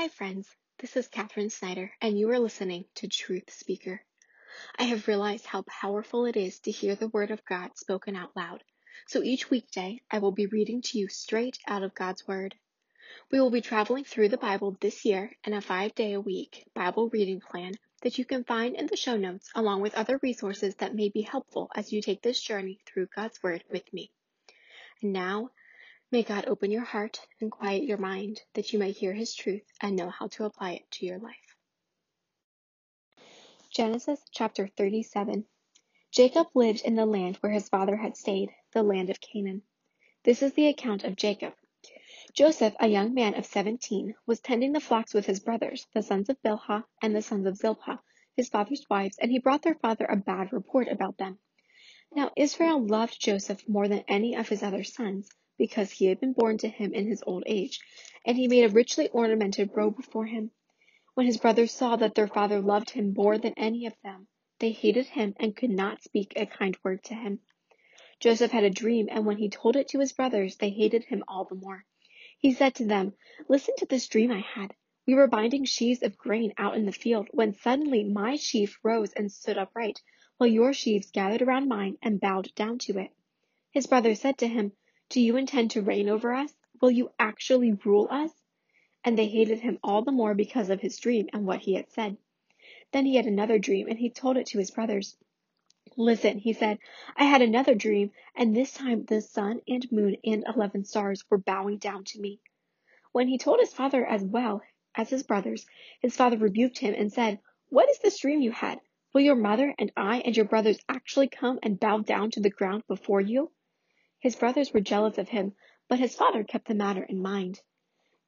Hi, friends. This is Katherine Snyder, and you are listening to Truth Speaker. I have realized how powerful it is to hear the Word of God spoken out loud. So each weekday, I will be reading to you straight out of God's Word. We will be traveling through the Bible this year in a five day a week Bible reading plan that you can find in the show notes, along with other resources that may be helpful as you take this journey through God's Word with me. And now, May God open your heart and quiet your mind that you may hear His truth and know how to apply it to your life. Genesis chapter 37 Jacob lived in the land where his father had stayed, the land of Canaan. This is the account of Jacob. Joseph, a young man of seventeen, was tending the flocks with his brothers, the sons of Bilhah and the sons of Zilpah, his father's wives, and he brought their father a bad report about them. Now Israel loved Joseph more than any of his other sons because he had been born to him in his old age, and he made a richly ornamented robe for him. When his brothers saw that their father loved him more than any of them, they hated him and could not speak a kind word to him. Joseph had a dream, and when he told it to his brothers, they hated him all the more. He said to them, Listen to this dream I had. We were binding sheaves of grain out in the field, when suddenly my sheaf rose and stood upright, while your sheaves gathered around mine and bowed down to it. His brothers said to him, do you intend to reign over us? Will you actually rule us? And they hated him all the more because of his dream and what he had said. Then he had another dream, and he told it to his brothers. Listen, he said, I had another dream, and this time the sun and moon and eleven stars were bowing down to me. When he told his father as well as his brothers, his father rebuked him and said, What is this dream you had? Will your mother and I and your brothers actually come and bow down to the ground before you? His brothers were jealous of him, but his father kept the matter in mind.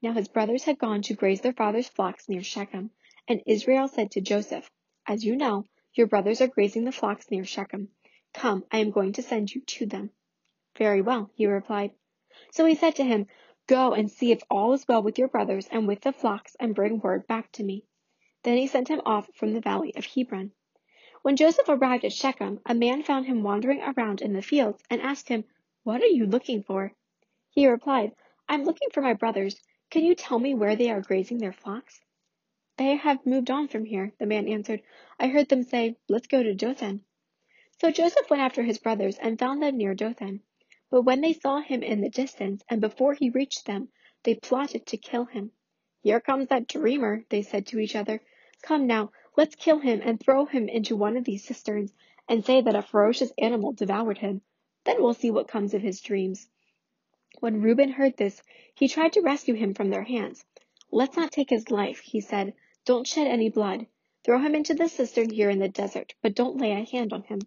Now his brothers had gone to graze their father's flocks near Shechem, and Israel said to Joseph, As you know, your brothers are grazing the flocks near Shechem. Come, I am going to send you to them. Very well, he replied. So he said to him, Go and see if all is well with your brothers and with the flocks, and bring word back to me. Then he sent him off from the valley of Hebron. When Joseph arrived at Shechem, a man found him wandering around in the fields, and asked him, what are you looking for? He replied, I'm looking for my brothers. Can you tell me where they are grazing their flocks? They have moved on from here, the man answered. I heard them say, Let's go to Dothan. So Joseph went after his brothers and found them near Dothan. But when they saw him in the distance, and before he reached them, they plotted to kill him. Here comes that dreamer, they said to each other. Come now, let's kill him and throw him into one of these cisterns, and say that a ferocious animal devoured him. Then we'll see what comes of his dreams. When Reuben heard this, he tried to rescue him from their hands. Let's not take his life, he said. Don't shed any blood. Throw him into the cistern here in the desert, but don't lay a hand on him.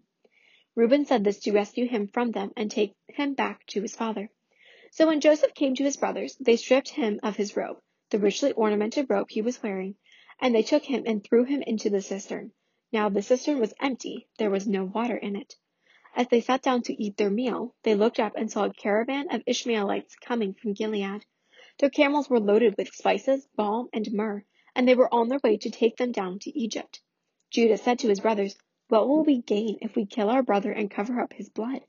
Reuben said this to rescue him from them and take him back to his father. So when Joseph came to his brothers, they stripped him of his robe, the richly ornamented robe he was wearing, and they took him and threw him into the cistern. Now the cistern was empty, there was no water in it. As they sat down to eat their meal, they looked up and saw a caravan of Ishmaelites coming from Gilead. Their camels were loaded with spices, balm, and myrrh, and they were on their way to take them down to Egypt. Judah said to his brothers, What will we gain if we kill our brother and cover up his blood?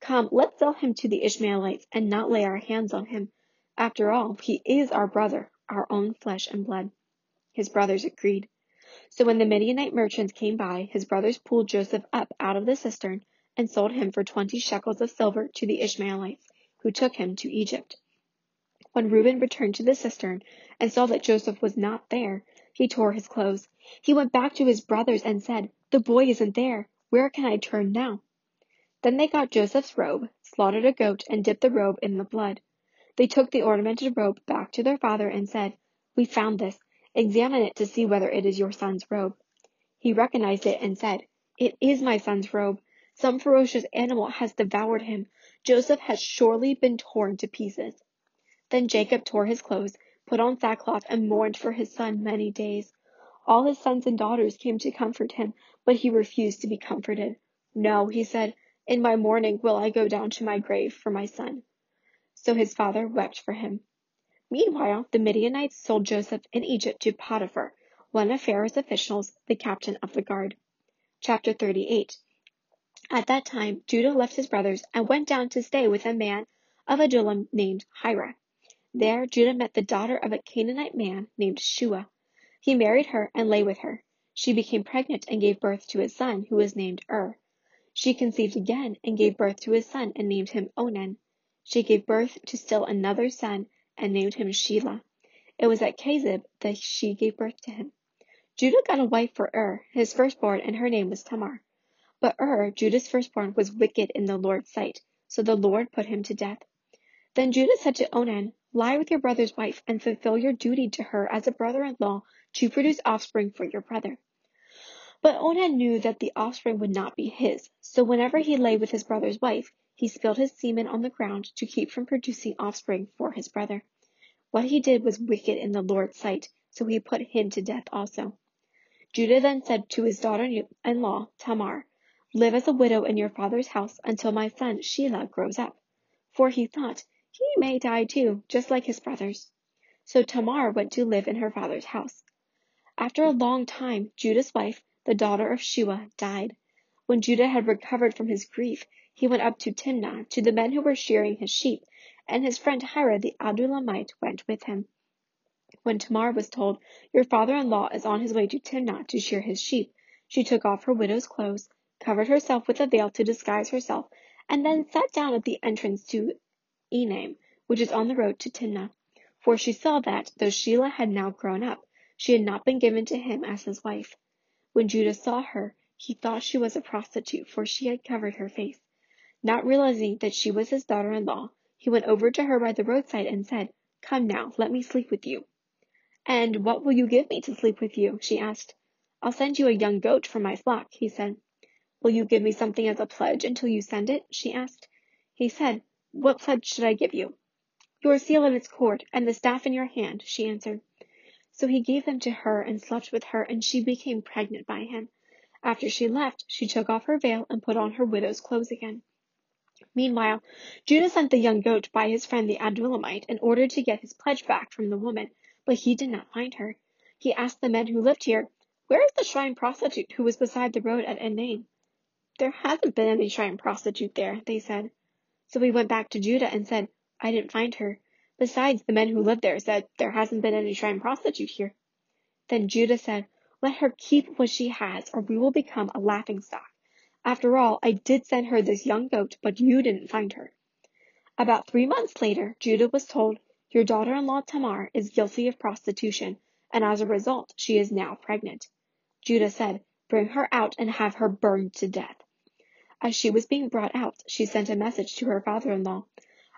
Come, let's sell him to the Ishmaelites and not lay our hands on him. After all, he is our brother, our own flesh and blood. His brothers agreed. So when the Midianite merchants came by, his brothers pulled Joseph up out of the cistern and sold him for twenty shekels of silver to the Ishmaelites, who took him to Egypt. When Reuben returned to the cistern and saw that Joseph was not there, he tore his clothes. He went back to his brothers and said, The boy isn't there. Where can I turn now? Then they got Joseph's robe, slaughtered a goat, and dipped the robe in the blood. They took the ornamented robe back to their father and said, We found this. Examine it to see whether it is your son's robe. He recognized it and said, It is my son's robe. Some ferocious animal has devoured him. Joseph has surely been torn to pieces. Then Jacob tore his clothes, put on sackcloth, and mourned for his son many days. All his sons and daughters came to comfort him, but he refused to be comforted. No, he said, in my mourning will I go down to my grave for my son. So his father wept for him. Meanwhile, the Midianites sold Joseph in Egypt to Potiphar, one of Pharaoh's officials, the captain of the guard. Chapter 38 at that time Judah left his brothers and went down to stay with a man of Adullam named Hira. There Judah met the daughter of a Canaanite man named Shua. He married her and lay with her. She became pregnant and gave birth to a son who was named Ur. She conceived again and gave birth to a son and named him Onan. She gave birth to still another son and named him Shelah. It was at Kezib that she gave birth to him. Judah got a wife for Ur, his firstborn, and her name was Tamar. But Ur, Judah's firstborn, was wicked in the Lord's sight, so the Lord put him to death. Then Judah said to Onan, Lie with your brother's wife and fulfill your duty to her as a brother-in-law to produce offspring for your brother. But Onan knew that the offspring would not be his, so whenever he lay with his brother's wife, he spilled his semen on the ground to keep from producing offspring for his brother. What he did was wicked in the Lord's sight, so he put him to death also. Judah then said to his daughter-in-law, Tamar, Live as a widow in your father's house until my son Shelah grows up. For he thought, he may die too, just like his brothers. So Tamar went to live in her father's house. After a long time, Judah's wife, the daughter of Shua, died. When Judah had recovered from his grief, he went up to Timnah to the men who were shearing his sheep, and his friend Hira the Adullamite went with him. When Tamar was told, Your father-in-law is on his way to Timnah to shear his sheep, she took off her widow's clothes, covered herself with a veil to disguise herself, and then sat down at the entrance to Enaim, which is on the road to Timnah. For she saw that, though Shelah had now grown up, she had not been given to him as his wife. When Judah saw her, he thought she was a prostitute, for she had covered her face. Not realizing that she was his daughter-in-law, he went over to her by the roadside and said, Come now, let me sleep with you. And what will you give me to sleep with you? she asked. I'll send you a young goat from my flock, he said. Will you give me something as a pledge until you send it? she asked. He said, What pledge should I give you? Your seal and its cord, and the staff in your hand, she answered. So he gave them to her and slept with her, and she became pregnant by him. After she left, she took off her veil and put on her widow's clothes again. Meanwhile, Judah sent the young goat by his friend the Adullamite in order to get his pledge back from the woman, but he did not find her. He asked the men who lived here, Where is the shrine prostitute who was beside the road at Enaim? There hasn't been any shrine prostitute there, they said. So we went back to Judah and said, I didn't find her. Besides, the men who live there said there hasn't been any shrine prostitute here. Then Judah said, Let her keep what she has, or we will become a laughing stock. After all, I did send her this young goat, but you didn't find her. About three months later, Judah was told, Your daughter-in-law Tamar is guilty of prostitution, and as a result, she is now pregnant. Judah said, Bring her out and have her burned to death. As she was being brought out, she sent a message to her father-in-law.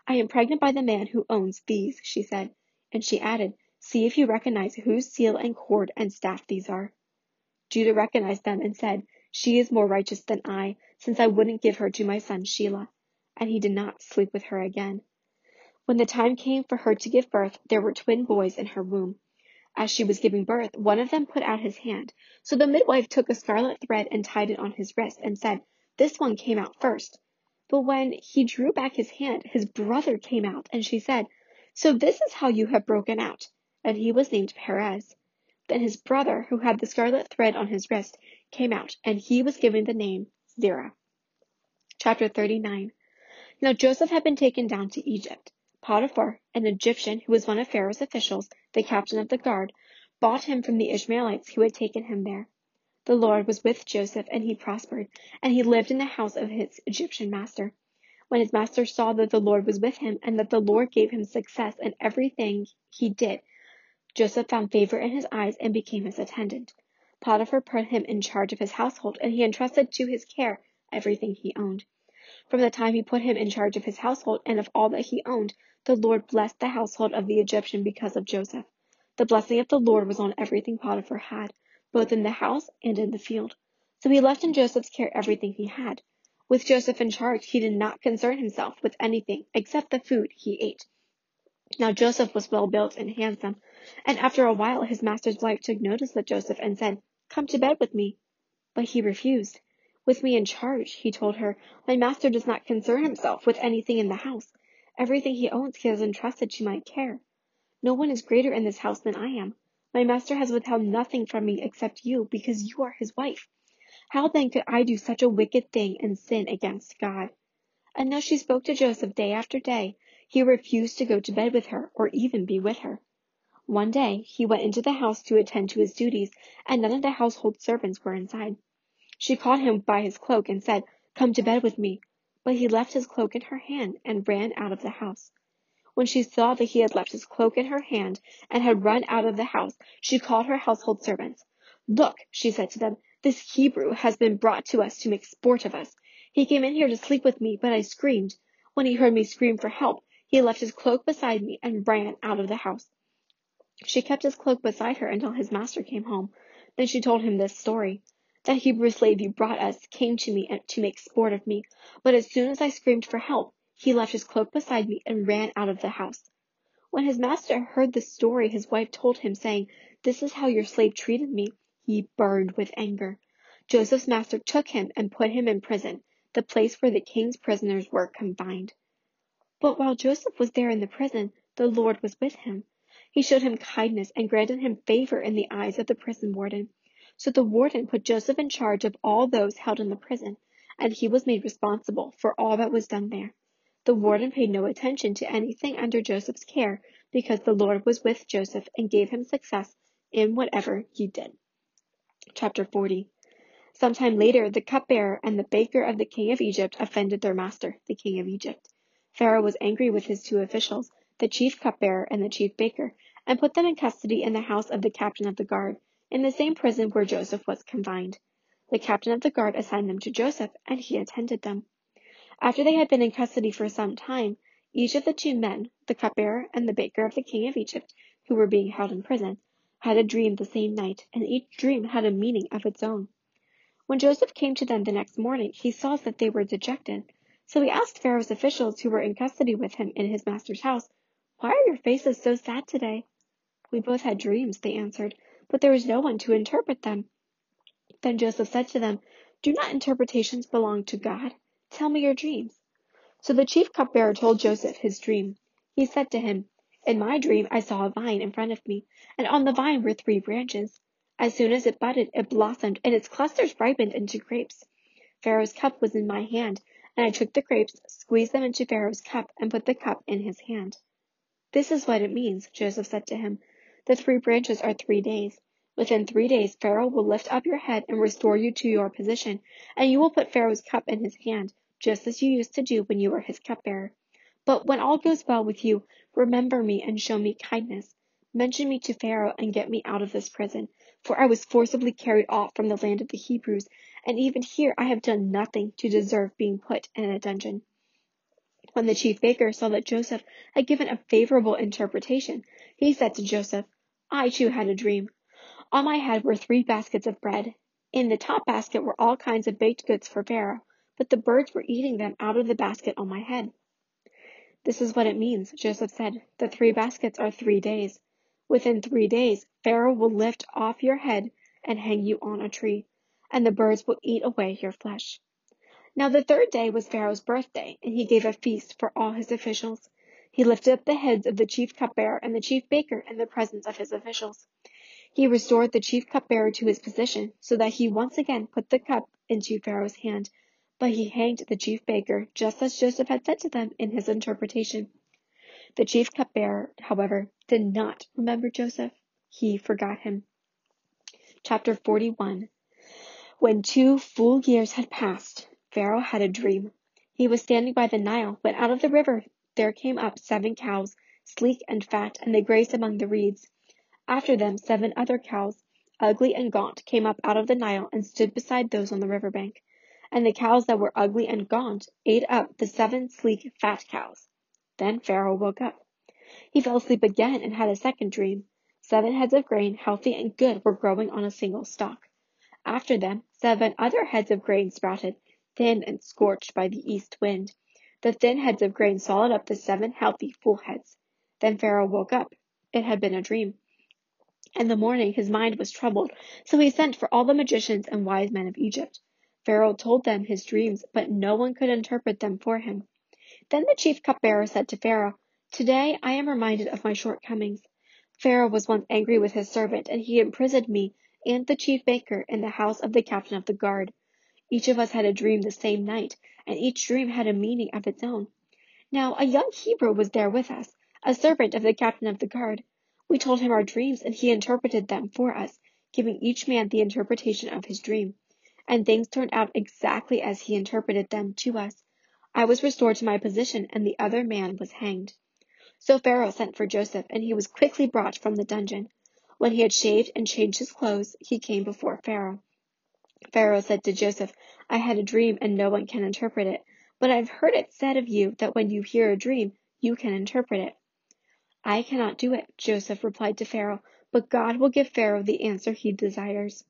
I am pregnant by the man who owns these, she said, and she added, See if you recognize whose seal and cord and staff these are. Judah recognized them and said, She is more righteous than I, since I wouldn't give her to my son Shelah. And he did not sleep with her again. When the time came for her to give birth, there were twin boys in her womb. As she was giving birth, one of them put out his hand. So the midwife took a scarlet thread and tied it on his wrist and said, this one came out first. But when he drew back his hand, his brother came out, and she said, So this is how you have broken out. And he was named Perez. Then his brother, who had the scarlet thread on his wrist, came out, and he was given the name Zerah. Chapter 39 Now Joseph had been taken down to Egypt. Potiphar, an Egyptian who was one of Pharaoh's officials, the captain of the guard, bought him from the Ishmaelites who had taken him there. The Lord was with Joseph, and he prospered, and he lived in the house of his Egyptian master. When his master saw that the Lord was with him, and that the Lord gave him success in everything he did, Joseph found favor in his eyes and became his attendant. Potiphar put him in charge of his household, and he entrusted to his care everything he owned. From the time he put him in charge of his household and of all that he owned, the Lord blessed the household of the Egyptian because of Joseph. The blessing of the Lord was on everything Potiphar had both in the house and in the field. So he left in Joseph's care everything he had. With Joseph in charge, he did not concern himself with anything except the food he ate. Now Joseph was well built and handsome, and after a while his master's wife took notice of Joseph and said, Come to bed with me. But he refused. With me in charge, he told her, my master does not concern himself with anything in the house. Everything he owns he has entrusted to my care. No one is greater in this house than I am. My master has withheld nothing from me except you, because you are his wife. How then could I do such a wicked thing and sin against God? And though she spoke to Joseph day after day, He refused to go to bed with her or even be with her. One day he went into the house to attend to his duties, and none of the household servants were inside. She caught him by his cloak and said, Come to bed with me. But he left his cloak in her hand and ran out of the house. When she saw that he had left his cloak in her hand and had run out of the house, she called her household servants. Look, she said to them, this Hebrew has been brought to us to make sport of us. He came in here to sleep with me, but I screamed. When he heard me scream for help, he left his cloak beside me and ran out of the house. She kept his cloak beside her until his master came home. Then she told him this story. That Hebrew slave you brought us came to me to make sport of me, but as soon as I screamed for help, he left his cloak beside me and ran out of the house. When his master heard the story his wife told him, saying, This is how your slave treated me, he burned with anger. Joseph's master took him and put him in prison, the place where the king's prisoners were confined. But while Joseph was there in the prison, the Lord was with him. He showed him kindness and granted him favor in the eyes of the prison warden. So the warden put Joseph in charge of all those held in the prison, and he was made responsible for all that was done there. The warden paid no attention to anything under Joseph's care because the Lord was with Joseph and gave him success in whatever he did. Chapter 40 Sometime later, the cupbearer and the baker of the king of Egypt offended their master, the king of Egypt. Pharaoh was angry with his two officials, the chief cupbearer and the chief baker, and put them in custody in the house of the captain of the guard, in the same prison where Joseph was confined. The captain of the guard assigned them to Joseph, and he attended them. After they had been in custody for some time, each of the two men, the cupbearer and the baker of the king of Egypt, who were being held in prison, had a dream the same night, and each dream had a meaning of its own. When Joseph came to them the next morning, he saw that they were dejected. So he asked Pharaoh's officials who were in custody with him in his master's house, why are your faces so sad today? We both had dreams, they answered, but there was no one to interpret them. Then Joseph said to them, Do not interpretations belong to God? Tell me your dreams. So the chief cupbearer told Joseph his dream. He said to him, In my dream I saw a vine in front of me, and on the vine were three branches. As soon as it budded, it blossomed, and its clusters ripened into grapes. Pharaoh's cup was in my hand, and I took the grapes, squeezed them into Pharaoh's cup, and put the cup in his hand. This is what it means, Joseph said to him. The three branches are three days. Within three days, Pharaoh will lift up your head and restore you to your position, and you will put Pharaoh's cup in his hand, just as you used to do when you were his cupbearer. But when all goes well with you, remember me and show me kindness. Mention me to Pharaoh and get me out of this prison, for I was forcibly carried off from the land of the Hebrews, and even here I have done nothing to deserve being put in a dungeon. When the chief baker saw that Joseph had given a favorable interpretation, he said to Joseph, I too had a dream. On my head were three baskets of bread. In the top basket were all kinds of baked goods for Pharaoh, but the birds were eating them out of the basket on my head. This is what it means, Joseph said. The three baskets are three days. Within three days, Pharaoh will lift off your head and hang you on a tree, and the birds will eat away your flesh. Now the third day was Pharaoh's birthday, and he gave a feast for all his officials. He lifted up the heads of the chief cupbearer and the chief baker in the presence of his officials. He restored the chief cupbearer to his position, so that he once again put the cup into Pharaoh's hand, but he hanged the chief baker, just as Joseph had said to them in his interpretation. The chief cupbearer, however, did not remember Joseph. He forgot him. Chapter 41 When two full years had passed, Pharaoh had a dream. He was standing by the Nile, when out of the river there came up seven cows, sleek and fat, and they grazed among the reeds. After them seven other cows, ugly and gaunt, came up out of the Nile and stood beside those on the river bank. And the cows that were ugly and gaunt ate up the seven sleek, fat cows. Then Pharaoh woke up. He fell asleep again and had a second dream. Seven heads of grain, healthy and good, were growing on a single stalk. After them, seven other heads of grain sprouted, thin and scorched by the east wind. The thin heads of grain swallowed up the seven healthy, full heads. Then Pharaoh woke up. It had been a dream. In the morning his mind was troubled, so he sent for all the magicians and wise men of Egypt. Pharaoh told them his dreams, but no one could interpret them for him. Then the chief cupbearer said to Pharaoh, Today I am reminded of my shortcomings. Pharaoh was once angry with his servant, and he imprisoned me and the chief baker in the house of the captain of the guard. Each of us had a dream the same night, and each dream had a meaning of its own. Now a young Hebrew was there with us, a servant of the captain of the guard. We told him our dreams, and he interpreted them for us, giving each man the interpretation of his dream. And things turned out exactly as he interpreted them to us. I was restored to my position, and the other man was hanged. So Pharaoh sent for Joseph, and he was quickly brought from the dungeon. When he had shaved and changed his clothes, he came before Pharaoh. Pharaoh said to Joseph, I had a dream, and no one can interpret it. But I've heard it said of you that when you hear a dream, you can interpret it. I cannot do it, Joseph replied to Pharaoh, but God will give Pharaoh the answer he desires.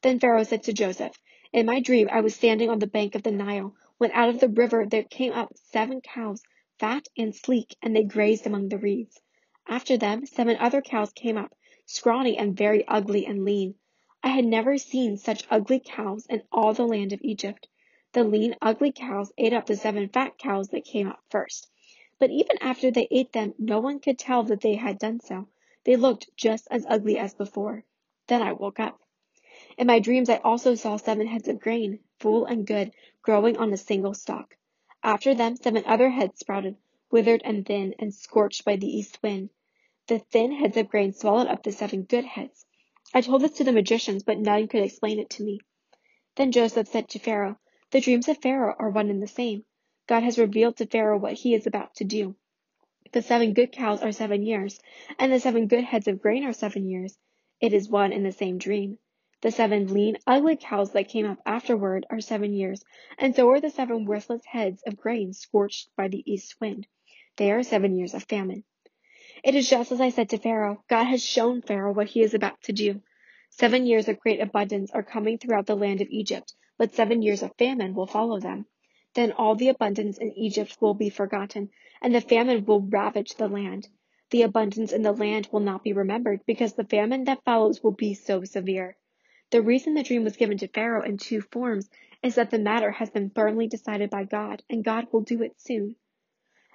Then Pharaoh said to Joseph, In my dream I was standing on the bank of the Nile, when out of the river there came up seven cows, fat and sleek, and they grazed among the reeds. After them, seven other cows came up, scrawny and very ugly and lean. I had never seen such ugly cows in all the land of Egypt. The lean, ugly cows ate up the seven fat cows that came up first. But even after they ate them, no one could tell that they had done so. They looked just as ugly as before. Then I woke up. In my dreams, I also saw seven heads of grain, full and good, growing on a single stalk. After them, seven other heads sprouted, withered and thin, and scorched by the east wind. The thin heads of grain swallowed up the seven good heads. I told this to the magicians, but none could explain it to me. Then Joseph said to Pharaoh, the dreams of Pharaoh are one and the same. God has revealed to Pharaoh what he is about to do. The seven good cows are seven years, and the seven good heads of grain are seven years. It is one and the same dream. The seven lean, ugly cows that came up afterward are seven years, and so are the seven worthless heads of grain scorched by the east wind. They are seven years of famine. It is just as I said to Pharaoh. God has shown Pharaoh what he is about to do. Seven years of great abundance are coming throughout the land of Egypt, but seven years of famine will follow them. Then all the abundance in Egypt will be forgotten, and the famine will ravage the land. The abundance in the land will not be remembered, because the famine that follows will be so severe. The reason the dream was given to Pharaoh in two forms is that the matter has been firmly decided by God, and God will do it soon.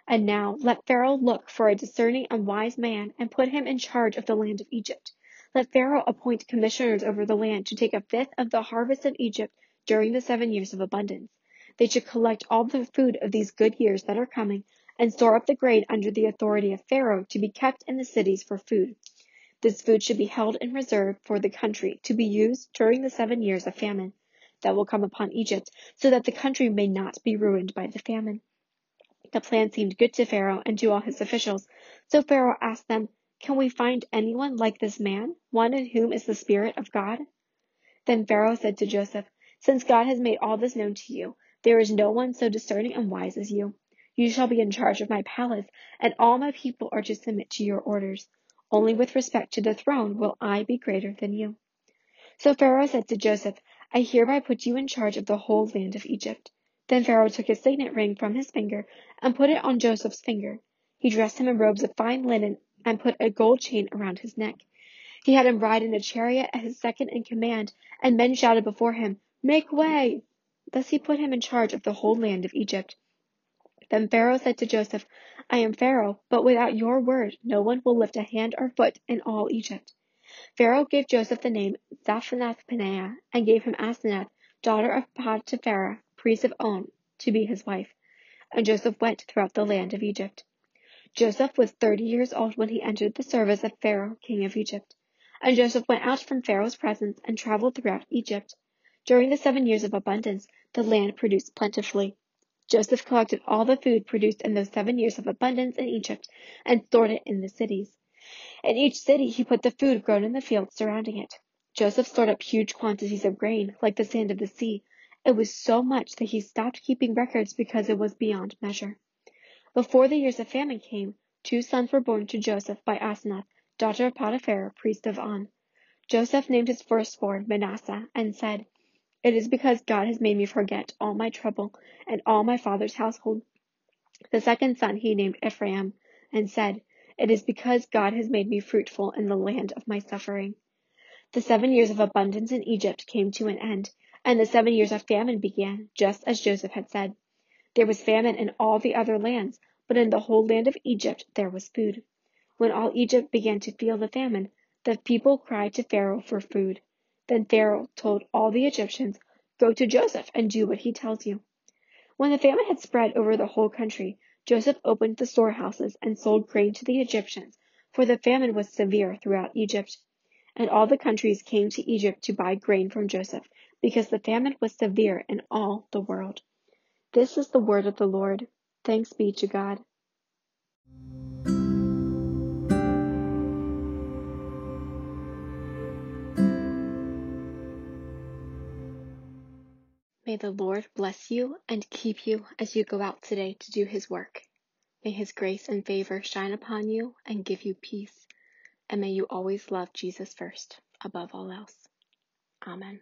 And now let Pharaoh look for a discerning and wise man, and put him in charge of the land of Egypt. Let Pharaoh appoint commissioners over the land to take a fifth of the harvest of Egypt during the seven years of abundance. They should collect all the food of these good years that are coming and store up the grain under the authority of Pharaoh to be kept in the cities for food. This food should be held in reserve for the country to be used during the seven years of famine that will come upon Egypt, so that the country may not be ruined by the famine. The plan seemed good to Pharaoh and to all his officials, so Pharaoh asked them, Can we find anyone like this man, one in whom is the Spirit of God? Then Pharaoh said to Joseph, since God has made all this known to you, there is no one so discerning and wise as you. You shall be in charge of my palace, and all my people are to submit to your orders. Only with respect to the throne will I be greater than you. So Pharaoh said to Joseph, I hereby put you in charge of the whole land of Egypt. Then Pharaoh took his signet ring from his finger and put it on Joseph's finger. He dressed him in robes of fine linen and put a gold chain around his neck. He had him ride in a chariot as his second in command, and men shouted before him, Make way! Thus he put him in charge of the whole land of Egypt. Then Pharaoh said to Joseph, I am Pharaoh, but without your word no one will lift a hand or foot in all Egypt. Pharaoh gave Joseph the name Zaphenath-Paneah, and gave him Asenath, daughter of Potiphera, priest of On, to be his wife. And Joseph went throughout the land of Egypt. Joseph was thirty years old when he entered the service of Pharaoh, king of Egypt. And Joseph went out from Pharaoh's presence and traveled throughout Egypt. During the seven years of abundance, the land produced plentifully. Joseph collected all the food produced in those seven years of abundance in Egypt and stored it in the cities. In each city, he put the food grown in the fields surrounding it. Joseph stored up huge quantities of grain, like the sand of the sea. It was so much that he stopped keeping records because it was beyond measure. Before the years of famine came, two sons were born to Joseph by Asenath, daughter of Potiphar, priest of On. Joseph named his firstborn Manasseh and said, it is because God has made me forget all my trouble and all my father's household. The second son he named Ephraim, and said, It is because God has made me fruitful in the land of my suffering. The seven years of abundance in Egypt came to an end, and the seven years of famine began, just as Joseph had said. There was famine in all the other lands, but in the whole land of Egypt there was food. When all Egypt began to feel the famine, the people cried to Pharaoh for food. Then Pharaoh told all the Egyptians, Go to Joseph and do what he tells you. When the famine had spread over the whole country, Joseph opened the storehouses and sold grain to the Egyptians, for the famine was severe throughout Egypt. And all the countries came to Egypt to buy grain from Joseph, because the famine was severe in all the world. This is the word of the Lord. Thanks be to God. May the Lord bless you and keep you as you go out today to do his work. May his grace and favor shine upon you and give you peace. And may you always love Jesus first, above all else. Amen.